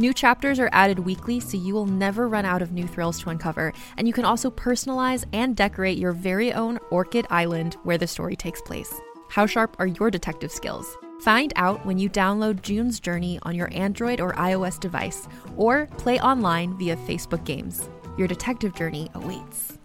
New chapters are added weekly, so you will never run out of new thrills to uncover, and you can also personalize and decorate your very own Orchid Island where the story takes place. How sharp are your detective skills? Find out when you download June's Journey on your Android or iOS device, or play online via Facebook Games. Your detective journey awaits.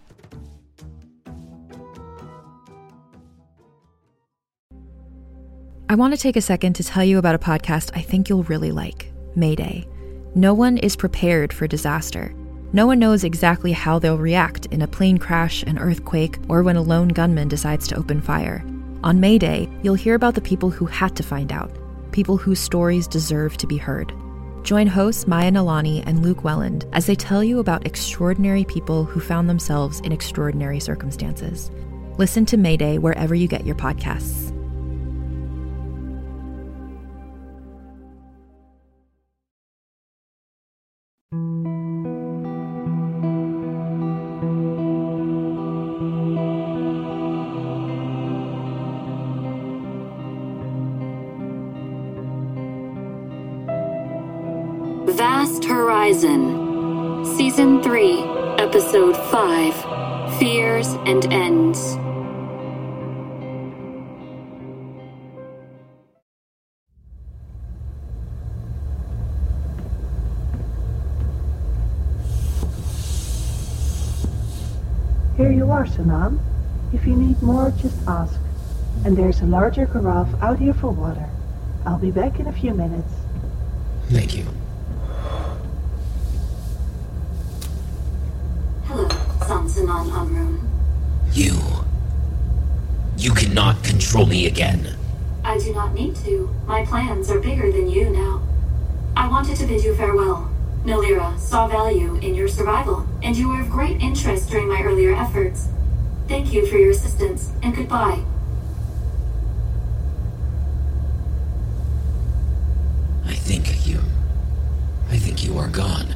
I want to take a second to tell you about a podcast I think you'll really like Mayday. No one is prepared for disaster. No one knows exactly how they'll react in a plane crash, an earthquake, or when a lone gunman decides to open fire. On Mayday, you'll hear about the people who had to find out, people whose stories deserve to be heard. Join hosts Maya Nalani and Luke Welland as they tell you about extraordinary people who found themselves in extraordinary circumstances. Listen to Mayday wherever you get your podcasts. Fears and Ends. Here you are, Sanam. If you need more, just ask. And there's a larger carafe out here for water. I'll be back in a few minutes. Thank you. You. You cannot control me again. I do not need to. My plans are bigger than you now. I wanted to bid you farewell. Nolira saw value in your survival, and you were of great interest during my earlier efforts. Thank you for your assistance, and goodbye. I think you. I think you are gone.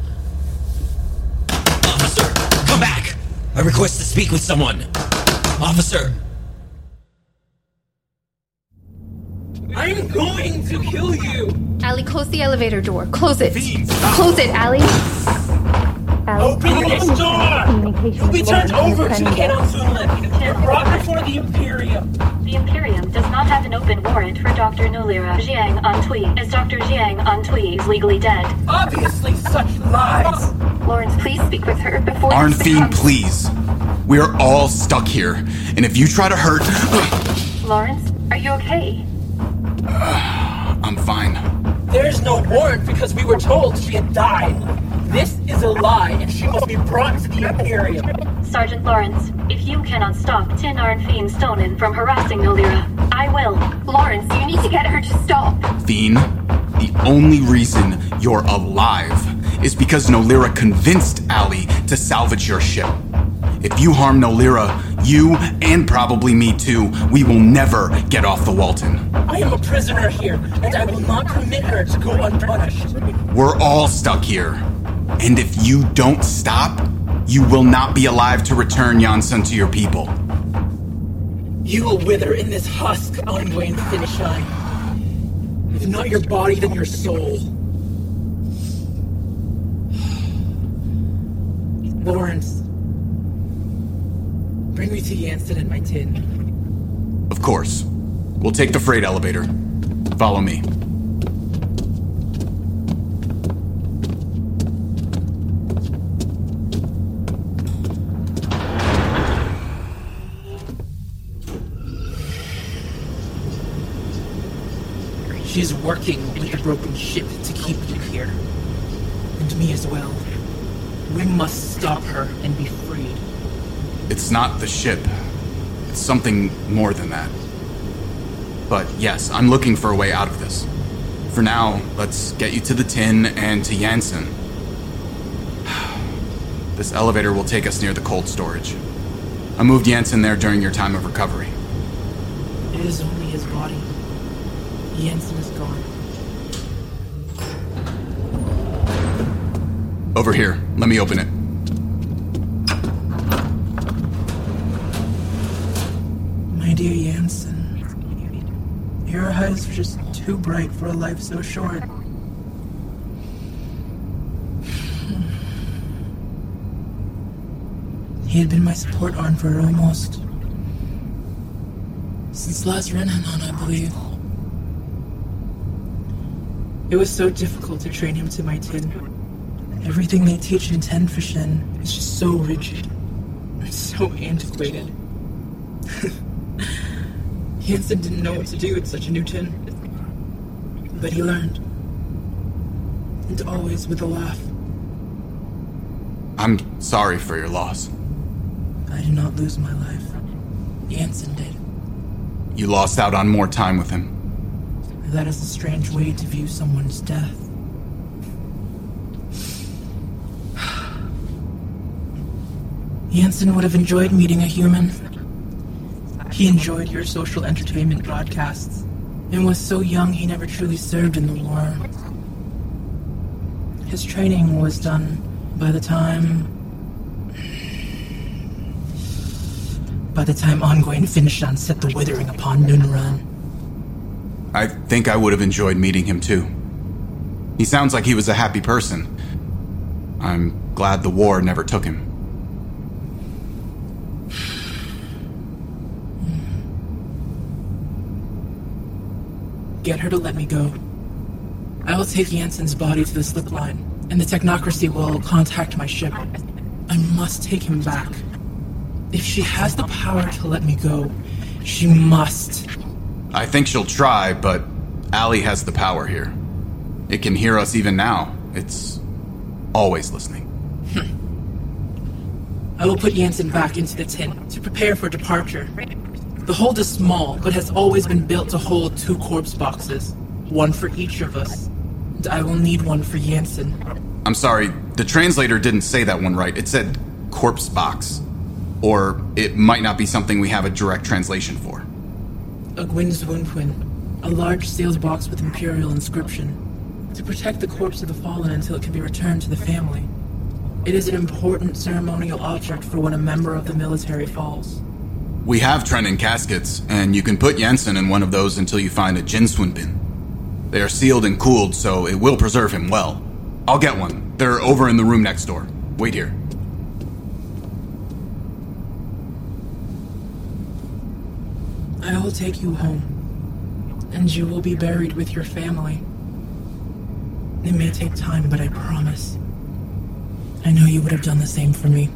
Officer, come back! I request to speak with someone. Officer! I'm going to kill you! Allie, close the elevator door. Close it. Close it, Allie. Open this door! You'll be turned over to Kenan Sunlin and brought before the Imperium. The Imperium does not have an open warrant for Dr. Nolira Jiang Antwi, as Dr. Jiang Antwi is legally dead. Obviously, such lies! Lawrence, please speak with her before this Arn Feen, please. We are all stuck here, and if you try to hurt, Lawrence, are you okay? I'm fine. There's no warrant because we were told she had died. This is a lie, and she must be brought to the Imperium. Sergeant Lawrence, if you cannot stop Tin Arn Feen Stonin from harassing Nolira, I will. Lawrence, you need to get her to stop. Feen, the only reason you're alive is because Nolira convinced Ali to salvage your ship. If you harm Nolira, you, and probably me too, we will never get off the Walton. I am a prisoner here, and I will not permit her to go unpunished. We're all stuck here. And if you don't stop, you will not be alive to return Yansun to your people. You will wither in this husk going finish on. If not your body, then your soul. Lawrence, bring me to Yanson and my tin. Of course. We'll take the freight elevator. Follow me. She is working with the broken ship to keep you here. And me as well. We must stop her and be freed. It's not the ship. It's something more than that. But yes, I'm looking for a way out of this. For now, let's get you to the tin and to Jansen. This elevator will take us near the cold storage. I moved Jansen there during your time of recovery. It is only his body. Jansen is gone. Over here. Let me open it. My dear Jansen, your eyes are just too bright for a life so short. He had been my support arm for almost. since last Renanon, I believe. It was so difficult to train him to my tin. Everything they teach in Tenfishen is just so rigid. It's so antiquated. Jansen didn't know what to do with such a new tin. But he learned. And always with a laugh. I'm sorry for your loss. I did not lose my life. Jansen did. You lost out on more time with him. That is a strange way to view someone's death. Jansen would have enjoyed meeting a human. He enjoyed your social entertainment broadcasts and was so young he never truly served in the war. His training was done by the time. By the time Ongoing finished on Set the Withering upon Noonrun. I think I would have enjoyed meeting him too. He sounds like he was a happy person. I'm glad the war never took him. Get her to let me go. I will take Jansen's body to the slip line, and the technocracy will contact my ship. I must take him back. If she has the power to let me go, she must. I think she'll try, but Allie has the power here. It can hear us even now. It's always listening. Hmm. I will put Jansen back into the tin to prepare for departure. The hold is small, but has always been built to hold two corpse boxes, one for each of us. And I will need one for Jansen. I'm sorry, the translator didn't say that one right. It said corpse box. Or it might not be something we have a direct translation for. A Gwynzwunwin, a large sealed box with imperial inscription, to protect the corpse of the fallen until it can be returned to the family. It is an important ceremonial object for when a member of the military falls. We have Trenin caskets, and you can put Jansen in one of those until you find a Jinswinpin. They are sealed and cooled, so it will preserve him well. I'll get one. They're over in the room next door. Wait here. I will take you home, and you will be buried with your family. It may take time, but I promise. I know you would have done the same for me.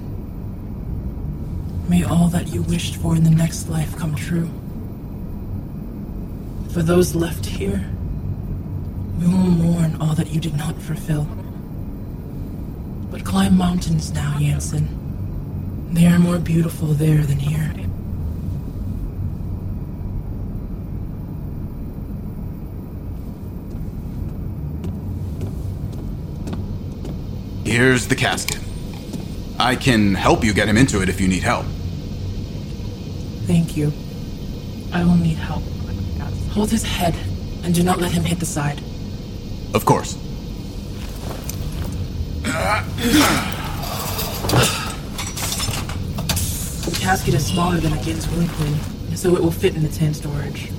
May all that you wished for in the next life come true. For those left here, we will mourn all that you did not fulfill. But climb mountains now, Jansen. They are more beautiful there than here. Here's the casket. I can help you get him into it if you need help. Thank you. I will need help. Hold his head and do not let him hit the side. Of course. The casket is smaller than a wound queen, so it will fit in the tin storage.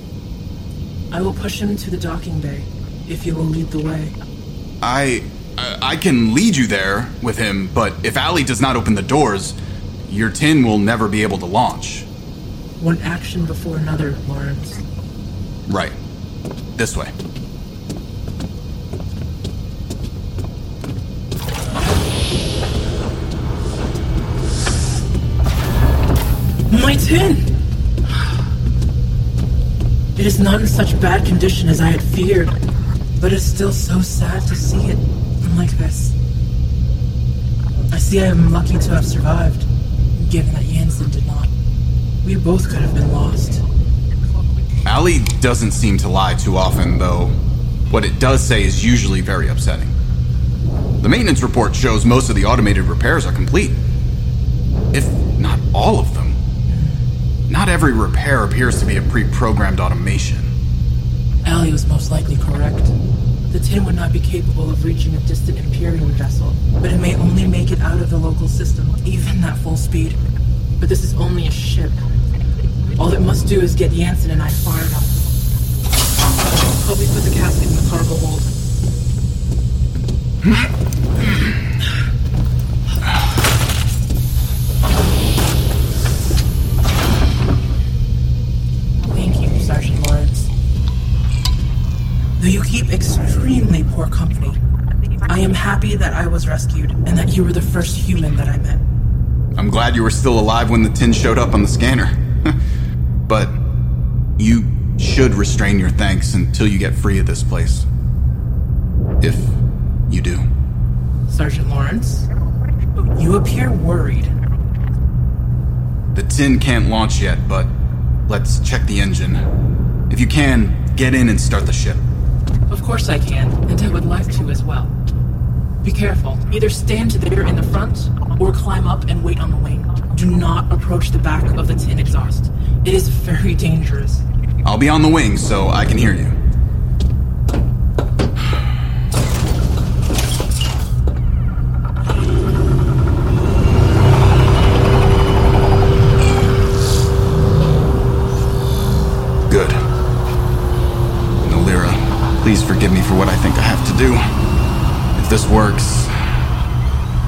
I will push him to the docking bay, if you will lead the way. I. I can lead you there with him, but if Allie does not open the doors, your tin will never be able to launch. One action before another, Lawrence. Right. This way. My tin! It is not in such bad condition as I had feared, but it's still so sad to see it like this. I see I am lucky to have survived, given that Jansen did not. We both could have been lost. Ali doesn't seem to lie too often, though. What it does say is usually very upsetting. The maintenance report shows most of the automated repairs are complete. If not all of them. Not every repair appears to be a pre programmed automation. Ali was most likely correct. The tin would not be capable of reaching a distant Imperium vessel, but it may only make it out of the local system, even at full speed. But this is only a ship. All it must do is get Jansen and I fired up. Help me put the casket in the cargo hold. Poor company, I am happy that I was rescued and that you were the first human that I met. I'm glad you were still alive when the tin showed up on the scanner. but you should restrain your thanks until you get free of this place. If you do. Sergeant Lawrence, you appear worried. The tin can't launch yet, but let's check the engine. If you can, get in and start the ship. Of course I can, and I would like to as well. Be careful. Either stand there in the front or climb up and wait on the wing. Do not approach the back of the tin exhaust. It is very dangerous. I'll be on the wing so I can hear you. Please forgive me for what I think I have to do. If this works.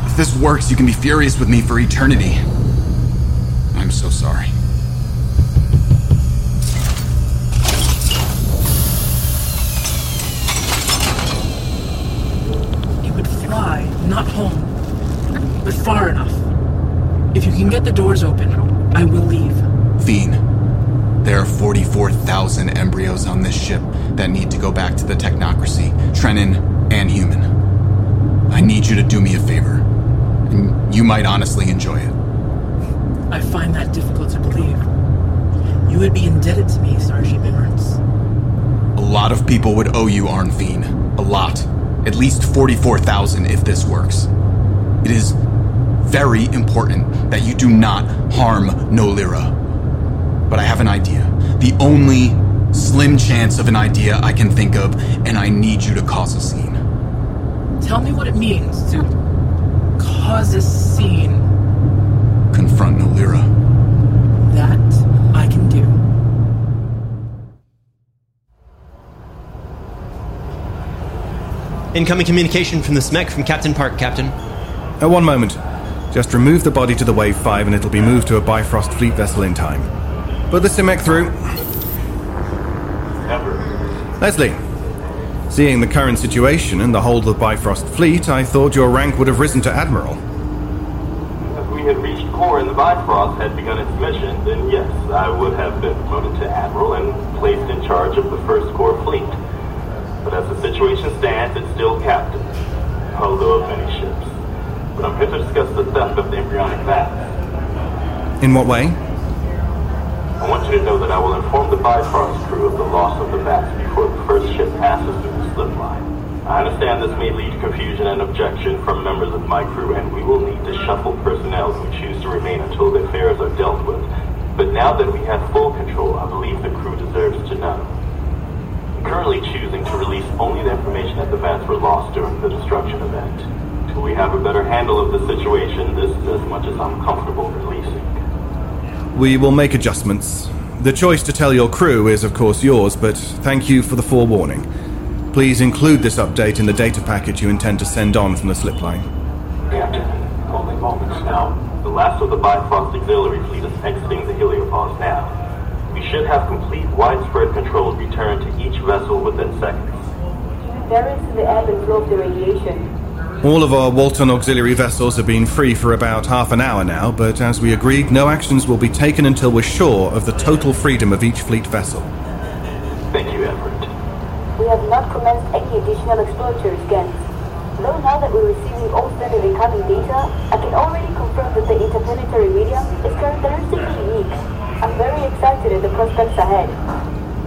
If this works, you can be furious with me for eternity. I'm so sorry. It would fly, not home, but far enough. If you can get the doors open, I will leave. Feen, there are 44,000 embryos on this ship that need to go back to the technocracy, Trenin and human. I need you to do me a favor, and you might honestly enjoy it. I find that difficult to believe. You would be indebted to me, Sergeant Lawrence. A lot of people would owe you, Arn Feen. A lot. At least 44,000 if this works. It is very important that you do not harm Nolira. But I have an idea. The only slim chance of an idea I can think of, and I need you to cause a scene. Tell me what it means to cause a scene. Confront Nolira. That I can do. Incoming communication from the Simek from Captain Park, Captain. Uh, one moment. Just remove the body to the Wave 5 and it'll be moved to a Bifrost fleet vessel in time. Put the Simek through. Leslie, seeing the current situation and the whole of the Bifrost fleet, I thought your rank would have risen to Admiral. If we had reached core and the Bifrost had begun its mission, then yes, I would have been promoted to Admiral and placed in charge of the first core fleet. But as the situation stands, it's still Captain, although of many ships. But I'm here to discuss the theft of the embryonic vats. In what way? I want you to know that I will inform the Bifrost crew of the loss of the bats before the first ship passes through the slip line. I understand this may lead to confusion and objection from members of my crew, and we will need to shuffle personnel who choose to remain until the affairs are dealt with. But now that we have full control, I believe the crew deserves to know. I'm currently choosing to release only the information that the bats were lost during the destruction event. Until we have a better handle of the situation, this is as much as I'm comfortable releasing. We will make adjustments. The choice to tell your crew is, of course, yours, but thank you for the forewarning. Please include this update in the data packet you intend to send on from the slip line. Captain, only moments now. The last of the Bifrost auxiliary fleet is exiting the heliopause now. We should have complete widespread control return to each vessel within seconds. There is the ebb and flow of the radiation. All of our Walton auxiliary vessels have been free for about half an hour now, but as we agreed, no actions will be taken until we're sure of the total freedom of each fleet vessel. Thank you, Everett. We have not commenced any additional exploratory scans. Though now that we're receiving all standard incoming data, I can already confirm that the interplanetary medium is characteristically unique. I'm very excited at the prospects ahead.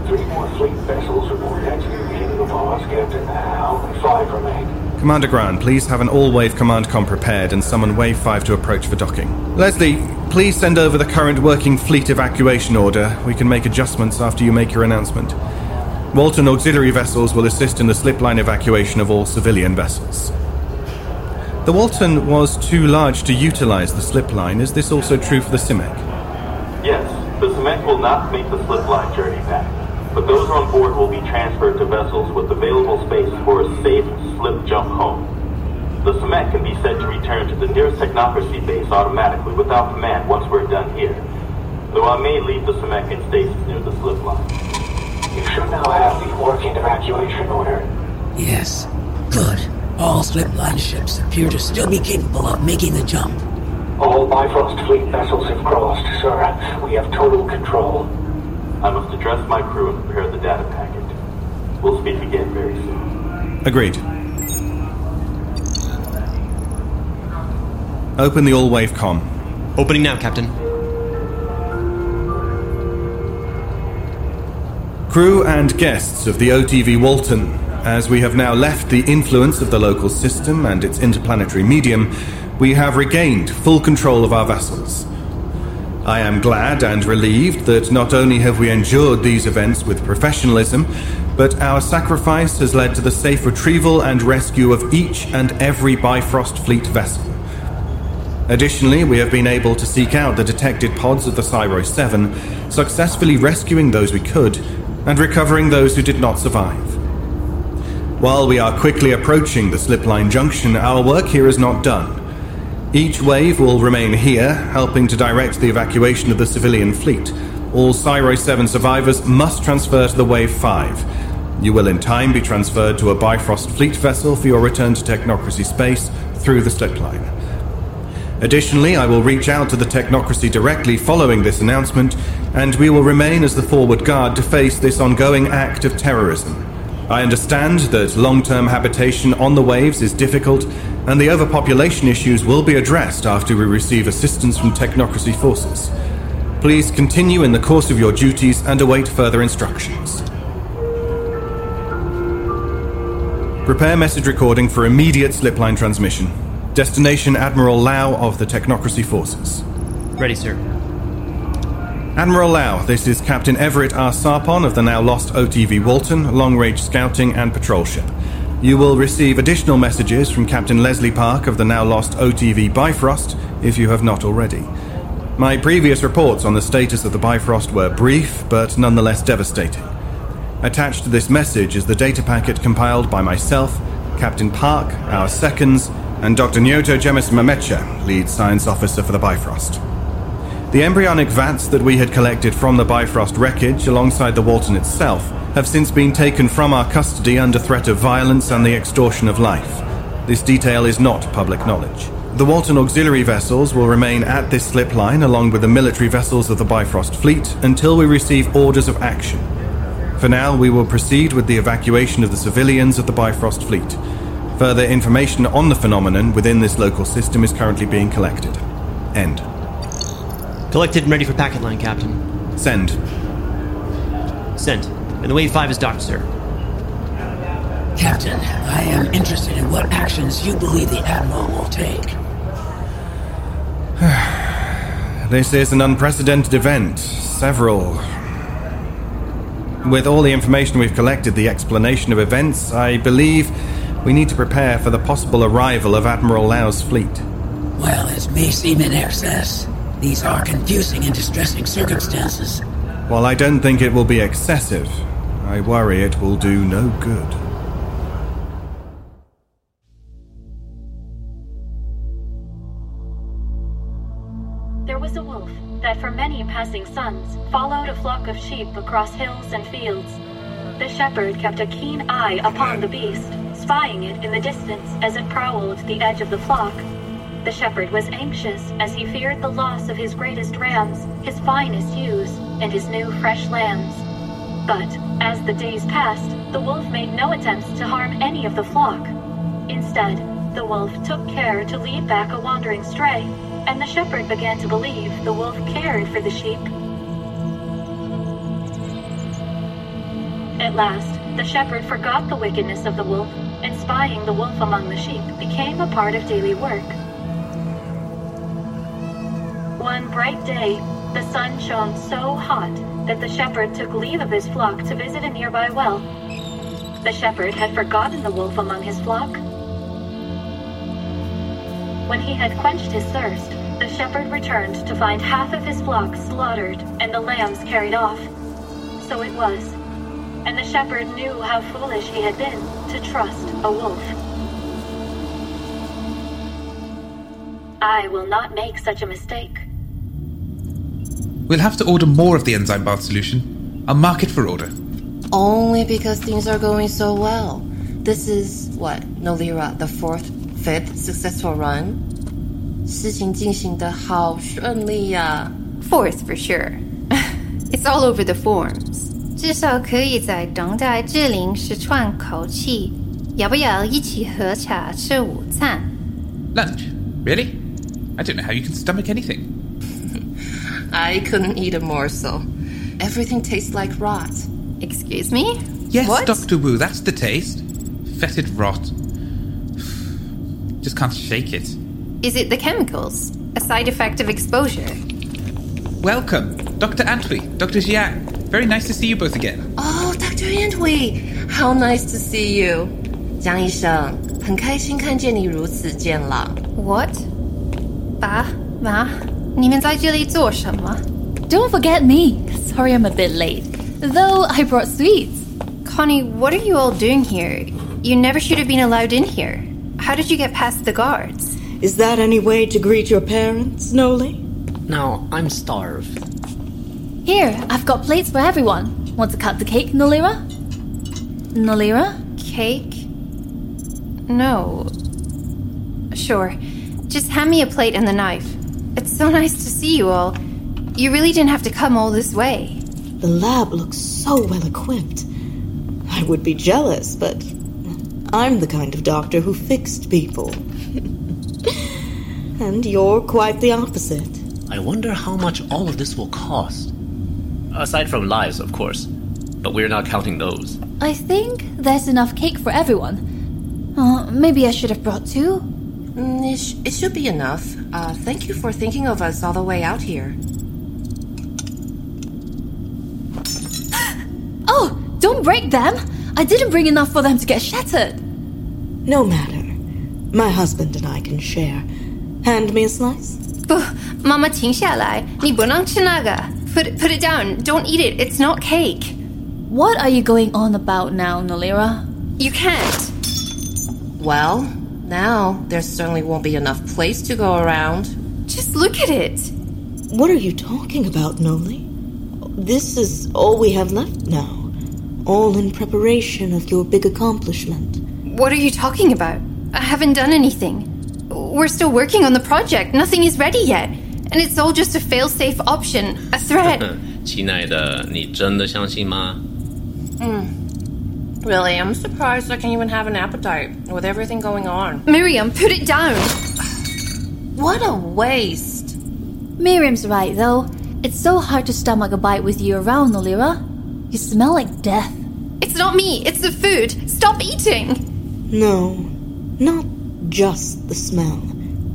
Three more fleet vessels are moored next to the heliopause, Captain. Only five remain. Commander Graan, please have an all-wave command com prepared and summon Wave 5 to approach for docking. Leslie, please send over the current working fleet evacuation order. We can make adjustments after you make your announcement. Walton auxiliary vessels will assist in the slipline evacuation of all civilian vessels. The Walton was too large to utilize the slipline. Is this also true for the Simek? Yes, the Simek will not make the slipline journey back but those on board will be transferred to vessels with available space for a safe slip jump home. The Simek can be said to return to the nearest technocracy base automatically without command once we're done here, though I may leave the Simek in stasis near the slip line. You should now have the working evacuation order. Yes, good. All slipline ships appear to still be capable of making the jump. All Bifrost fleet vessels have crossed, sir. We have total control. I must address my crew and prepare the data packet. We'll speak again very soon. Agreed. Open the all-wave com. Opening now, Captain. Crew and guests of the OTV Walton, as we have now left the influence of the local system and its interplanetary medium, we have regained full control of our vessels. I am glad and relieved that not only have we endured these events with professionalism, but our sacrifice has led to the safe retrieval and rescue of each and every Bifrost Fleet vessel. Additionally, we have been able to seek out the detected pods of the Cyro 7, successfully rescuing those we could and recovering those who did not survive. While we are quickly approaching the slipline junction, our work here is not done. Each wave will remain here, helping to direct the evacuation of the civilian fleet. All Cyro 7 survivors must transfer to the Wave 5. You will in time be transferred to a Bifrost fleet vessel for your return to Technocracy space through the slipline. Additionally, I will reach out to the Technocracy directly following this announcement, and we will remain as the forward guard to face this ongoing act of terrorism. I understand that long term habitation on the waves is difficult, and the overpopulation issues will be addressed after we receive assistance from technocracy forces. Please continue in the course of your duties and await further instructions. Prepare message recording for immediate slipline transmission. Destination Admiral Lau of the Technocracy Forces. Ready, sir. Admiral Lau, this is Captain Everett R. Sarpon of the now lost OTV Walton, long range scouting and patrol ship. You will receive additional messages from Captain Leslie Park of the now lost OTV Bifrost if you have not already. My previous reports on the status of the Bifrost were brief, but nonetheless devastating. Attached to this message is the data packet compiled by myself, Captain Park, our seconds, and Dr. Nyoto Jemis Mametja, lead science officer for the Bifrost. The embryonic vats that we had collected from the Bifrost wreckage alongside the Walton itself have since been taken from our custody under threat of violence and the extortion of life. This detail is not public knowledge. The Walton auxiliary vessels will remain at this slip line along with the military vessels of the Bifrost fleet until we receive orders of action. For now, we will proceed with the evacuation of the civilians of the Bifrost fleet. Further information on the phenomenon within this local system is currently being collected. End. Collected and ready for packet line, Captain. Send. Sent. And the Wave 5 is docked, sir. Captain, I am interested in what actions you believe the Admiral will take. this is an unprecedented event. Several. With all the information we've collected, the explanation of events, I believe we need to prepare for the possible arrival of Admiral Lau's fleet. Well, as may seem in excess, these are confusing and distressing circumstances. While I don't think it will be excessive, I worry it will do no good. There was a wolf that for many passing suns followed a flock of sheep across hills and fields. The shepherd kept a keen eye upon the beast, spying it in the distance as it prowled the edge of the flock the shepherd was anxious as he feared the loss of his greatest rams, his finest ewes, and his new fresh lambs. But as the days passed, the wolf made no attempts to harm any of the flock. Instead, the wolf took care to lead back a wandering stray, and the shepherd began to believe the wolf cared for the sheep. At last, the shepherd forgot the wickedness of the wolf, and spying the wolf among the sheep became a part of daily work. One bright day, the sun shone so hot that the shepherd took leave of his flock to visit a nearby well. The shepherd had forgotten the wolf among his flock. When he had quenched his thirst, the shepherd returned to find half of his flock slaughtered and the lambs carried off. So it was. And the shepherd knew how foolish he had been to trust a wolf. I will not make such a mistake. We'll have to order more of the enzyme bath solution. I'll mark it for order. Only because things are going so well. This is what, Nolira, the fourth, fifth successful run? 事情进行的好顺利呀、 Fourth for sure. it's all over the forms. 至少可以在等待之灵时喘口气。要不要一起喝茶吃午餐？ Lunch? Really? I don't know how you can stomach anything. I couldn't eat a morsel. Everything tastes like rot. Excuse me? Yes, What? Dr. Wu, that's the taste. Fetid rot. Just can't shake it. Is it the chemicals? A side effect of exposure? Welcome, Dr. Antwi, Dr. Jiang. Very nice to see you both again. Oh, Dr. Antwi, how nice to see you. 江医生，很开心看见你如此健朗。 What? 爸妈， 你们在这里做什么？ Don't forget me. Sorry I'm a bit late. Though I brought sweets. Connie, what are you all doing here? You never should have been allowed in here. How did you get past the guards? Is that any way to greet your parents, Noli? Now, I'm starved. Here, I've got plates for everyone. Want to cut the cake, Nolira? Nolira? Cake? No. Sure. Just hand me a plate and the knife. It's so nice to see you all. You really didn't have to come all this way. The lab looks so well equipped. I would be jealous, but I'm the kind of doctor who fixed people. and you're quite the opposite. I wonder how much all of this will cost. Aside from lives, of course. But we're not counting those. I think there's enough cake for everyone. Uh, maybe I should have brought two. Mm, it, sh- it, should be enough. Uh, thank you for thinking of us all the way out here. oh, don't break them! I didn't bring enough for them to get shattered. No matter. My husband and I can share. Hand me a slice. 不，妈妈停下来，你不能吃那个。Put put it down. Don't eat it. It's not cake. What are you going on about now, Nolira? You can't. Well, now there certainly won't be enough place to go around. Just look at it. What are you talking about, Noli? This is all we have left now. All in preparation of your big accomplishment. What are you talking about? I haven't done anything. We're still working on the project. Nothing is ready yet. And it's all just a fail-safe option, a threat. 亲爱的，你真的相信吗？ Mm. Really, I'm surprised I can even have an appetite with everything going on. Miriam, put it down. What a waste. Miriam's right, though. It's so hard to stomach a bite with you around, Nolira. You smell like death. It's not me. It's the food. Stop eating. No, not just the smell.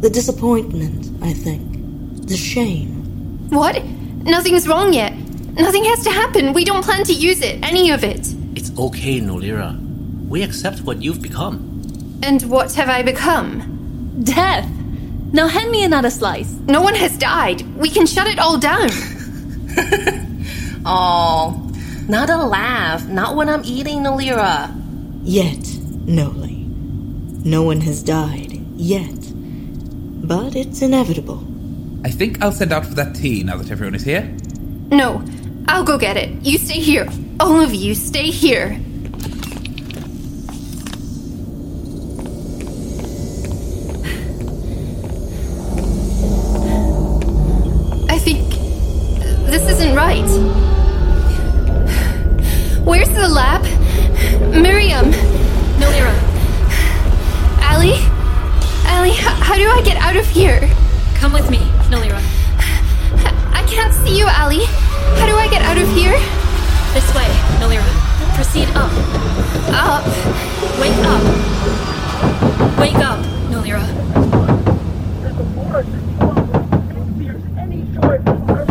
The disappointment, I think. The shame. What? Nothing's wrong yet. Nothing has to happen. We don't plan to use it. Any of it. It's okay, Nolira. We accept what you've become. And what have I become? Death. Now hand me another slice. No one has died. We can shut it all down. Oh, not a laugh. Not when I'm eating, Nolira. Yet, Noli. No one has died yet. But it's inevitable. I think I'll send out for that tea now that everyone is here. No, I'll go get it. You stay here. All of you stay here. I think this isn't right. Where's the lab? Miriam. Nolira. Ali? Ali, h- how do I get out of here? Come with me, Nolira. I can't see you, Ali. How do I get out of here? This way, Nolira. Proceed up. Up? Wake up. Wake up, Nolira.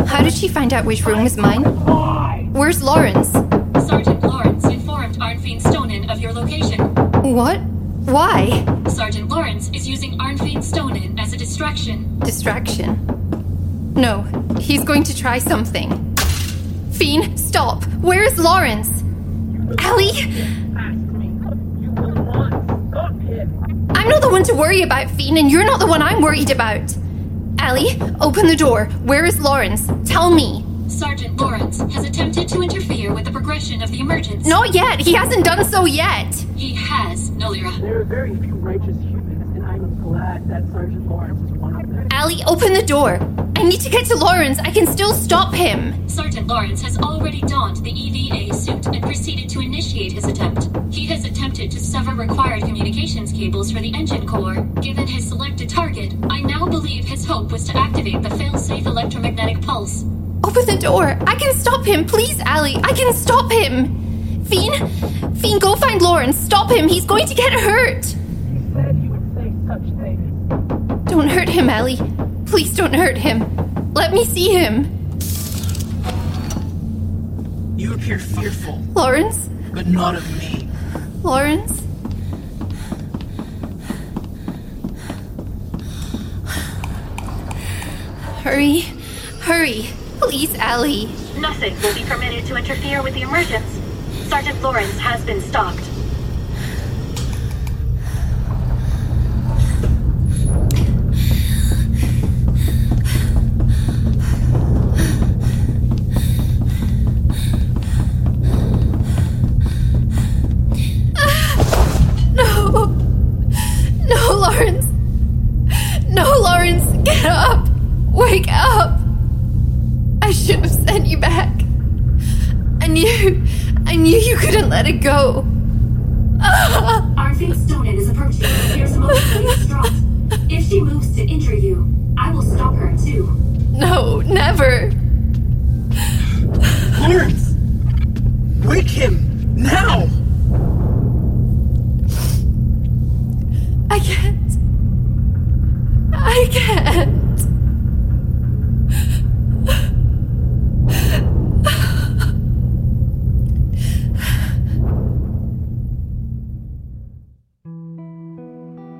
How did she find out which room was mine? Where's Lawrence? Sergeant Lawrence informed Arn Feen Stonin of your location. What? Why? Sergeant Lawrence is using Arn Feen Stonin as a distraction. Distraction? No, he's going to try something. Feen, stop! Where is Lawrence? Allie? I'm not the one to worry about, Feen, and you're not the one I'm worried about. Allie, open the door. Where is Lawrence? Tell me. Sergeant Lawrence has attempted to interfere with the progression of the emergence. Not yet. He hasn't done so yet. He has, Nolira. There are very few righteous humans, and I'm glad that Sergeant Lawrence is one of them. Allie, open the door. I need to get to Lawrence. I can still stop him. Sergeant Lawrence has already donned the EVA suit and proceeded to initiate his attempt. He has attempted to sever required communications cables for the engine core. Given his selected target, I now believe his hope was to activate the failsafe electromagnetic pulse. Open the door. I can stop him. Please, Allie. I can stop him. Feen, Feen, go find Lawrence. Stop him. He's going to get hurt. He said he would say such things. Don't hurt him, Allie. Please don't hurt him. Let me see him. You appear fearful, Lawrence? but not of me. Lawrence? Hurry. Hurry. Please, Allie. Nothing will be permitted to interfere with the emergence. Sergeant Lawrence has been stopped. Wake him! Now! I can't. I can't.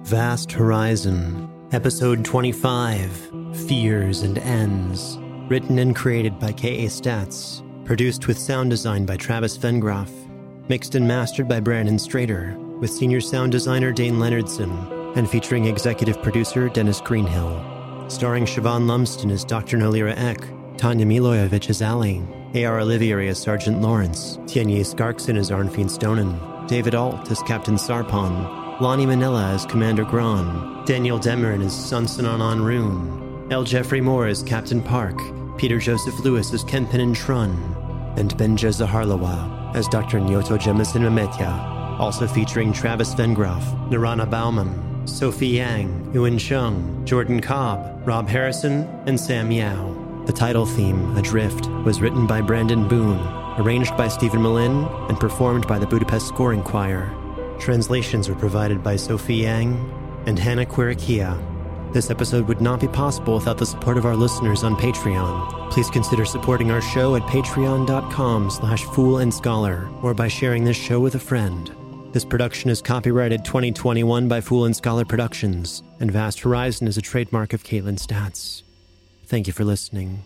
Vast Horizon, Episode 25 Fears and Ends. Written and created by K.A. Statz. Produced with sound design by Travis Vengroff. Mixed and mastered by Brandon Strader. With senior sound designer Dayn Leonardson. And featuring executive producer Dennis Greenhill. Starring Siobhan Lumsden as Dr. Nolira Eck. Tanja Milojevic as Allie. A.R. Olivieri as Sergeant Lawrence. Tianyi Skarrxin as Arn Feen Stonin. David Ault as Captain Sarpon. Lani Minella as Commander Graan, Daniel Demerin as Sunsanon Onroon, L. Jeffrey Moore as Captain Park, Peter Joseph Lewis as Kenpenin Trun, and Binja Zihhalirwa as Dr. Nyoto Jemisin Mametja, also featuring Travis Vengroff, Narana Bauman, Sophie Yang, Ewan Chung, Jordan Cobb, Rob Harrison, and Sam Yeow. The title theme, Adrift, was written by Brandon Boone, arranged by Steven Melin, and performed by the Budapest Scoring Choir. Translations were provided by Sophie Yang and Hannah Kwirikia. This episode would not be possible without the support of our listeners on Patreon. Please consider supporting our show at patreon.com slash fool and scholar or by sharing this show with a friend. This production is copyrighted 2021 by Fool and Scholar Productions, and Vast Horizon is a trademark of Caitlin Statz. Thank you for listening.